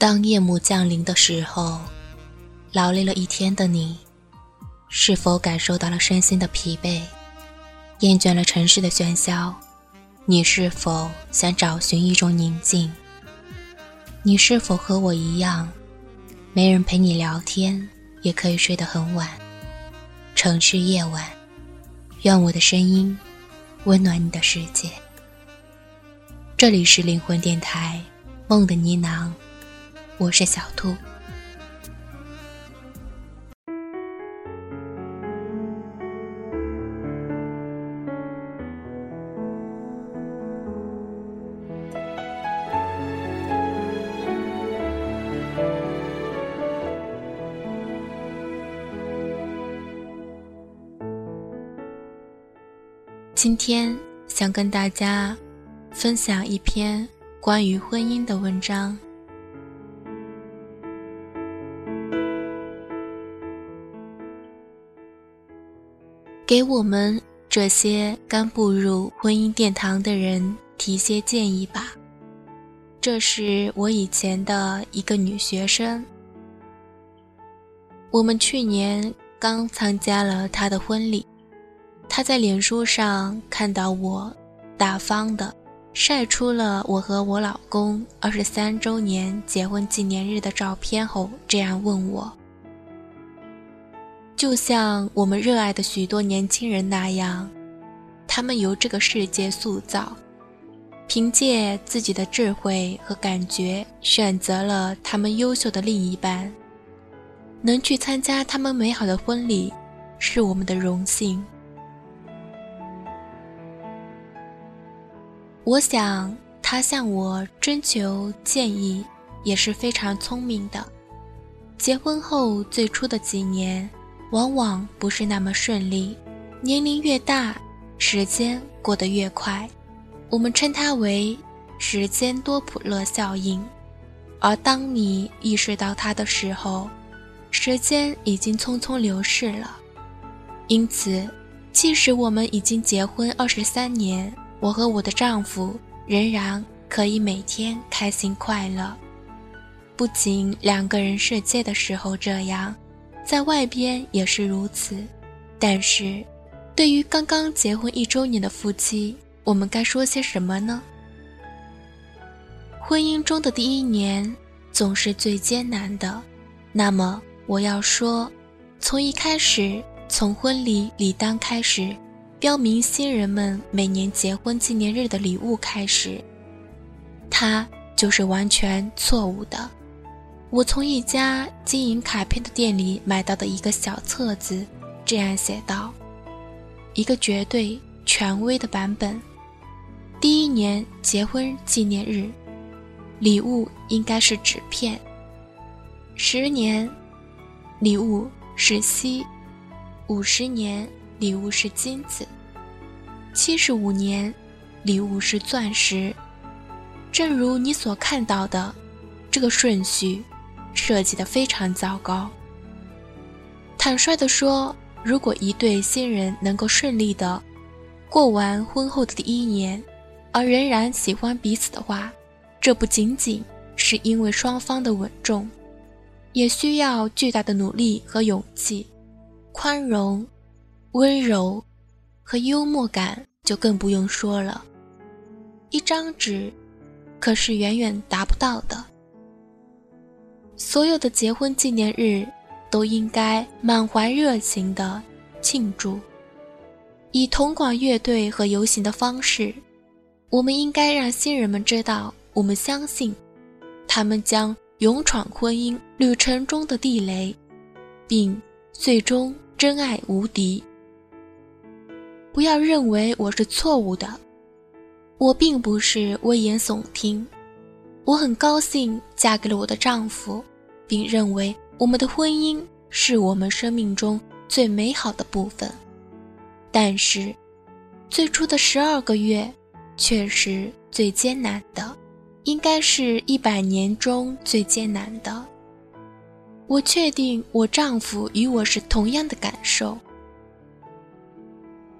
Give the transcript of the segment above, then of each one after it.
当夜幕降临的时候，劳累了一天的你，是否感受到了身心的疲惫？厌倦了城市的喧嚣，你是否想找寻一种宁静？你是否和我一样，没人陪你聊天，也可以睡得很晚？城市夜晚，愿我的声音温暖你的世界。这里是灵魂电台，梦的呢喃。我是小兔。今天想跟大家分享一篇关于婚姻的文章。给我们这些刚步入婚姻殿堂的人提些建议吧。这是我以前的一个女学生，我们去年刚参加了她的婚礼。她在脸书上看到我大方的晒出了我和我老公二十三周年结婚纪念日的照片后，这样问我。就像我们热爱的许多年轻人那样，他们由这个世界塑造，凭借自己的智慧和感觉选择了他们优秀的另一半。能去参加他们美好的婚礼，是我们的荣幸。我想他向我征求建议也是非常聪明的。结婚后最初的几年。往往不是那么顺利，年龄越大，时间过得越快，我们称它为“时间多普勒效应”。而当你意识到它的时候，时间已经匆匆流逝了。因此，即使我们已经结婚二十三年，我和我的丈夫仍然可以每天开心快乐。不仅两个人世界的时候这样。在外边也是如此，但是，对于刚刚结婚一周年的夫妻，我们该说些什么呢？婚姻中的第一年总是最艰难的，那么我要说，从一开始，从婚礼礼单开始，标明新人们每年结婚纪念日的礼物开始，它就是完全错误的。我从一家经营卡片的店里买到的一个小册子，这样写道：“一个绝对权威的版本，第一年结婚纪念日，礼物应该是纸片；十年，礼物是锡；五十年，礼物是金子；七十五年，礼物是钻石。正如你所看到的，这个顺序。”设计的非常糟糕。坦率地说，如果一对新人能够顺利的过完婚后的第一年，而仍然喜欢彼此的话，这不仅仅是因为双方的稳重，也需要巨大的努力和勇气。宽容、温柔和幽默感就更不用说了。一张纸，可是远远达不到的。所有的结婚纪念日都应该满怀热情的庆祝，以铜管乐队和游行的方式，我们应该让新人们知道，我们相信他们将勇闯婚姻旅程中的地雷，并最终真爱无敌。不要认为我是错误的，我并不是危言耸听，我很高兴嫁给了我的丈夫。并认为我们的婚姻是我们生命中最美好的部分，但是最初的十二个月却是最艰难的，应该是一百年中最艰难的。我确定我丈夫与我是同样的感受。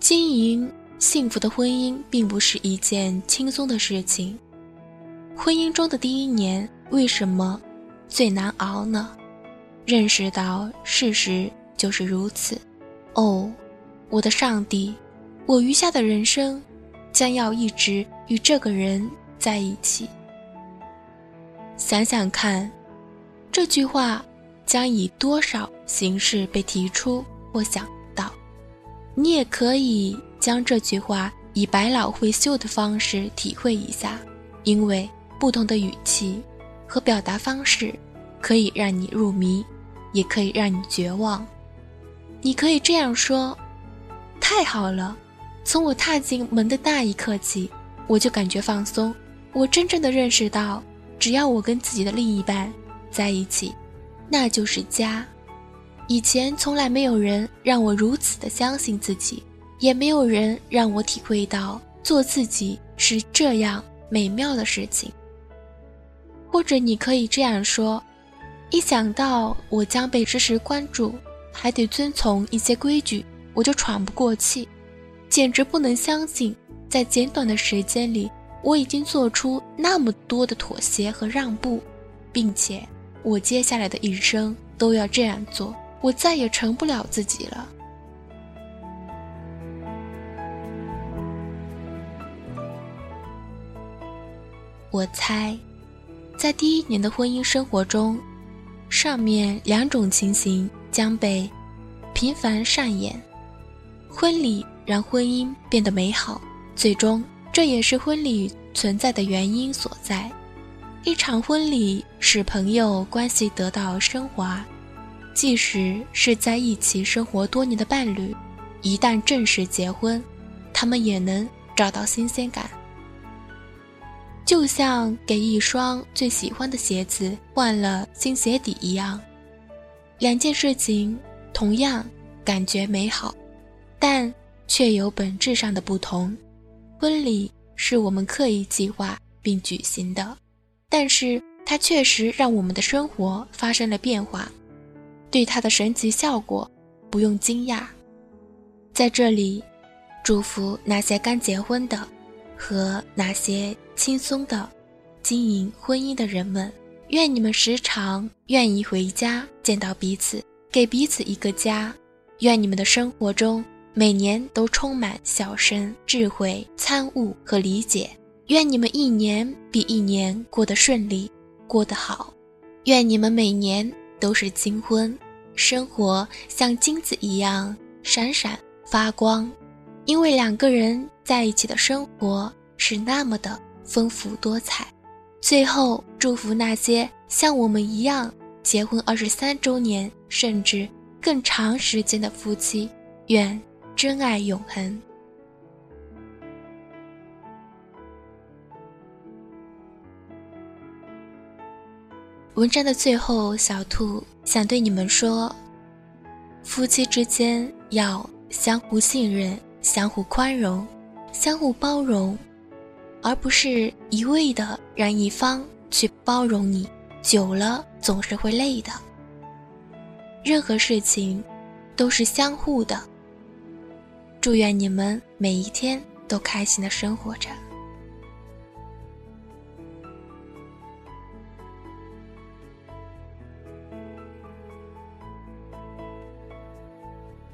经营幸福的婚姻并不是一件轻松的事情。婚姻中的第一年，为什么？最难熬呢？认识到事实就是如此。哦，我的上帝，我余下的人生将要一直与这个人在一起。想想看，这句话将以多少形式被提出或想到？你也可以将这句话以百老汇秀的方式体会一下，因为不同的语气。和表达方式，可以让你入迷，也可以让你绝望。你可以这样说：“太好了，从我踏进门的那一刻起，我就感觉放松。我真正的认识到，只要我跟自己的另一半在一起，那就是家。以前从来没有人让我如此的相信自己，也没有人让我体会到做自己是这样美妙的事情。”或者你可以这样说：一想到我将被时时关注，还得遵从一些规矩，我就喘不过气，简直不能相信，在简短的时间里，我已经做出那么多的妥协和让步，并且我接下来的一生都要这样做，我再也成不了自己了。我猜。在第一年的婚姻生活中，上面两种情形将被频繁上演。婚礼让婚姻变得美好，最终这也是婚礼存在的原因所在。一场婚礼使朋友关系得到升华，即使是在一起生活多年的伴侣，一旦正式结婚，他们也能找到新鲜感。就像给一双最喜欢的鞋子换了新鞋底一样，两件事情同样感觉美好，但却有本质上的不同。婚礼是我们刻意计划并举行的，但是它确实让我们的生活发生了变化。对它的神奇效果，不用惊讶。在这里，祝福那些刚结婚的。和那些轻松的经营婚姻的人们，愿你们时常愿意回家见到彼此，给彼此一个家。愿你们的生活中每年都充满笑声、智慧、参悟和理解。愿你们一年比一年过得顺利，过得好。愿你们每年都是金婚，生活像金子一样闪闪发光。因为两个人在一起的生活是那么的丰富多彩。最后，祝福那些像我们一样结婚二十三周年甚至更长时间的夫妻，愿真爱永恒。文章的最后，小兔想对你们说：夫妻之间要相互信任。相互宽容，相互包容，而不是一味的让一方去包容你，久了总是会累的。任何事情都是相互的。祝愿你们每一天都开心的生活着。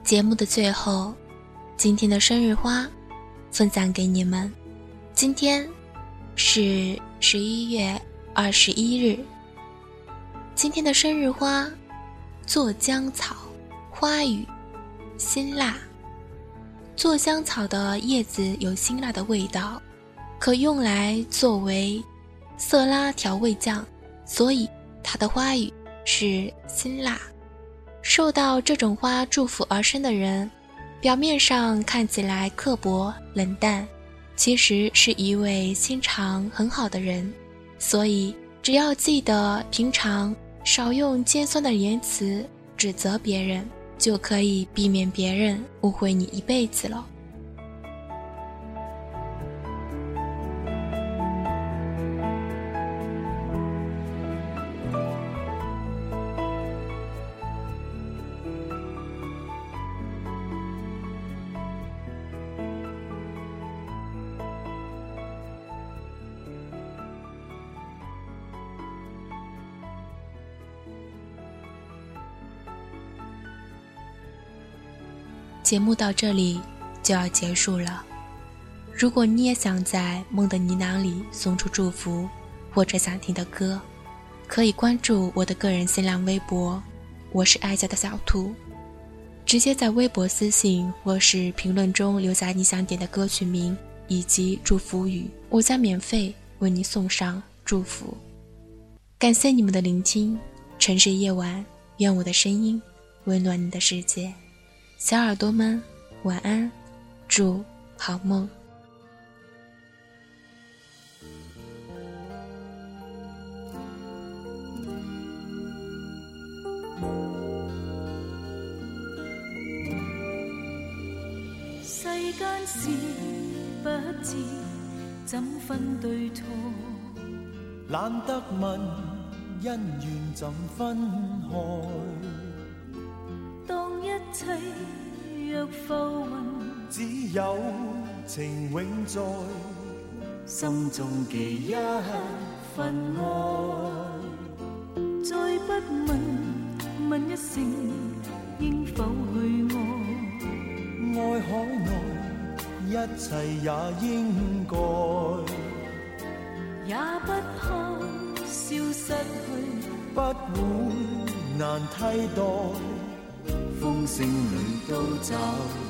节目的最后。今天的生日花，分享给你们。今天是十一月二十一日。今天的生日花，做姜草，花语辛辣。做姜草的叶子有辛辣的味道，可用来作为色拉调味酱，所以它的花语是辛辣。受到这种花祝福而生的人。表面上看起来刻薄冷淡，其实是一位心肠很好的人。所以，只要记得平常少用尖酸的言辞指责别人，就可以避免别人误会你一辈子了。节目到这里就要结束了。如果你也想在梦的呢喃里送出祝福，或者想听的歌，可以关注我的个人新浪微博，我是爱家的小兔。直接在微博私信或是评论中留下你想点的歌曲名以及祝福语，我将免费为你送上祝福。感谢你们的聆听，城市夜晚，愿我的声音温暖你的世界。小耳朵们，晚安，祝好梦。世间事不知怎分对错，懒得问恩怨怎分开。切若浮云，只有情永在心中记一份爱。再不问，问一声应否去爱？爱海内，一切也应该，也不怕消失去，不会难替代。风声里都找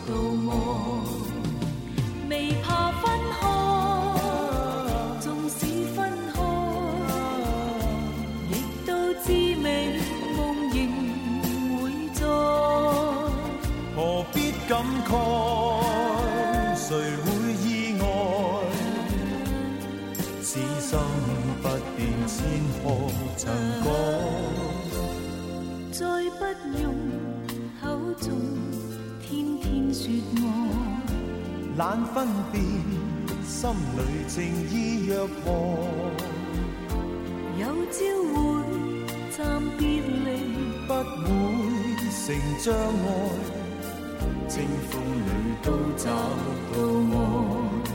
到爱，未怕分开，纵使分开，亦都知美梦仍会在。何必感慨？谁会意外？此生不变，千何曾改？再不用。口中天天说爱，懒分辨心里情意若何，有朝会暂别离，不会成障碍，清风里都找到爱。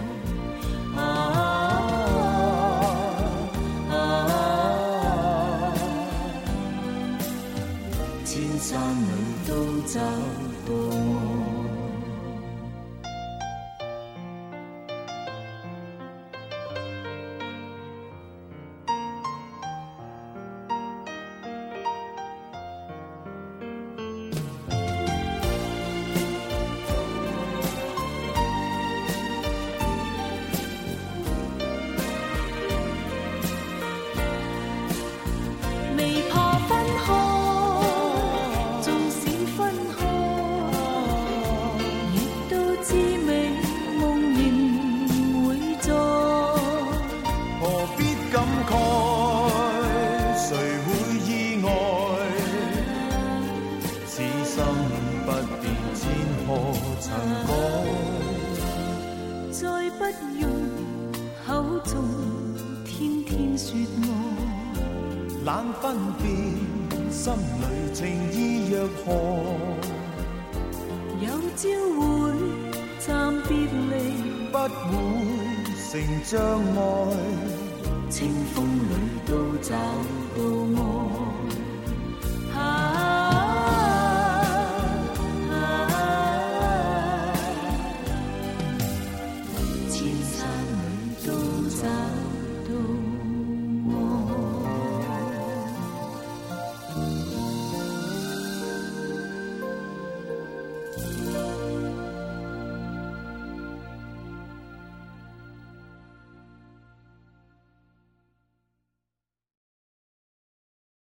不用口中天天说爱，冷分辨心里情意若何，有朝会暂别离，不会成障碍，清风里都找到我。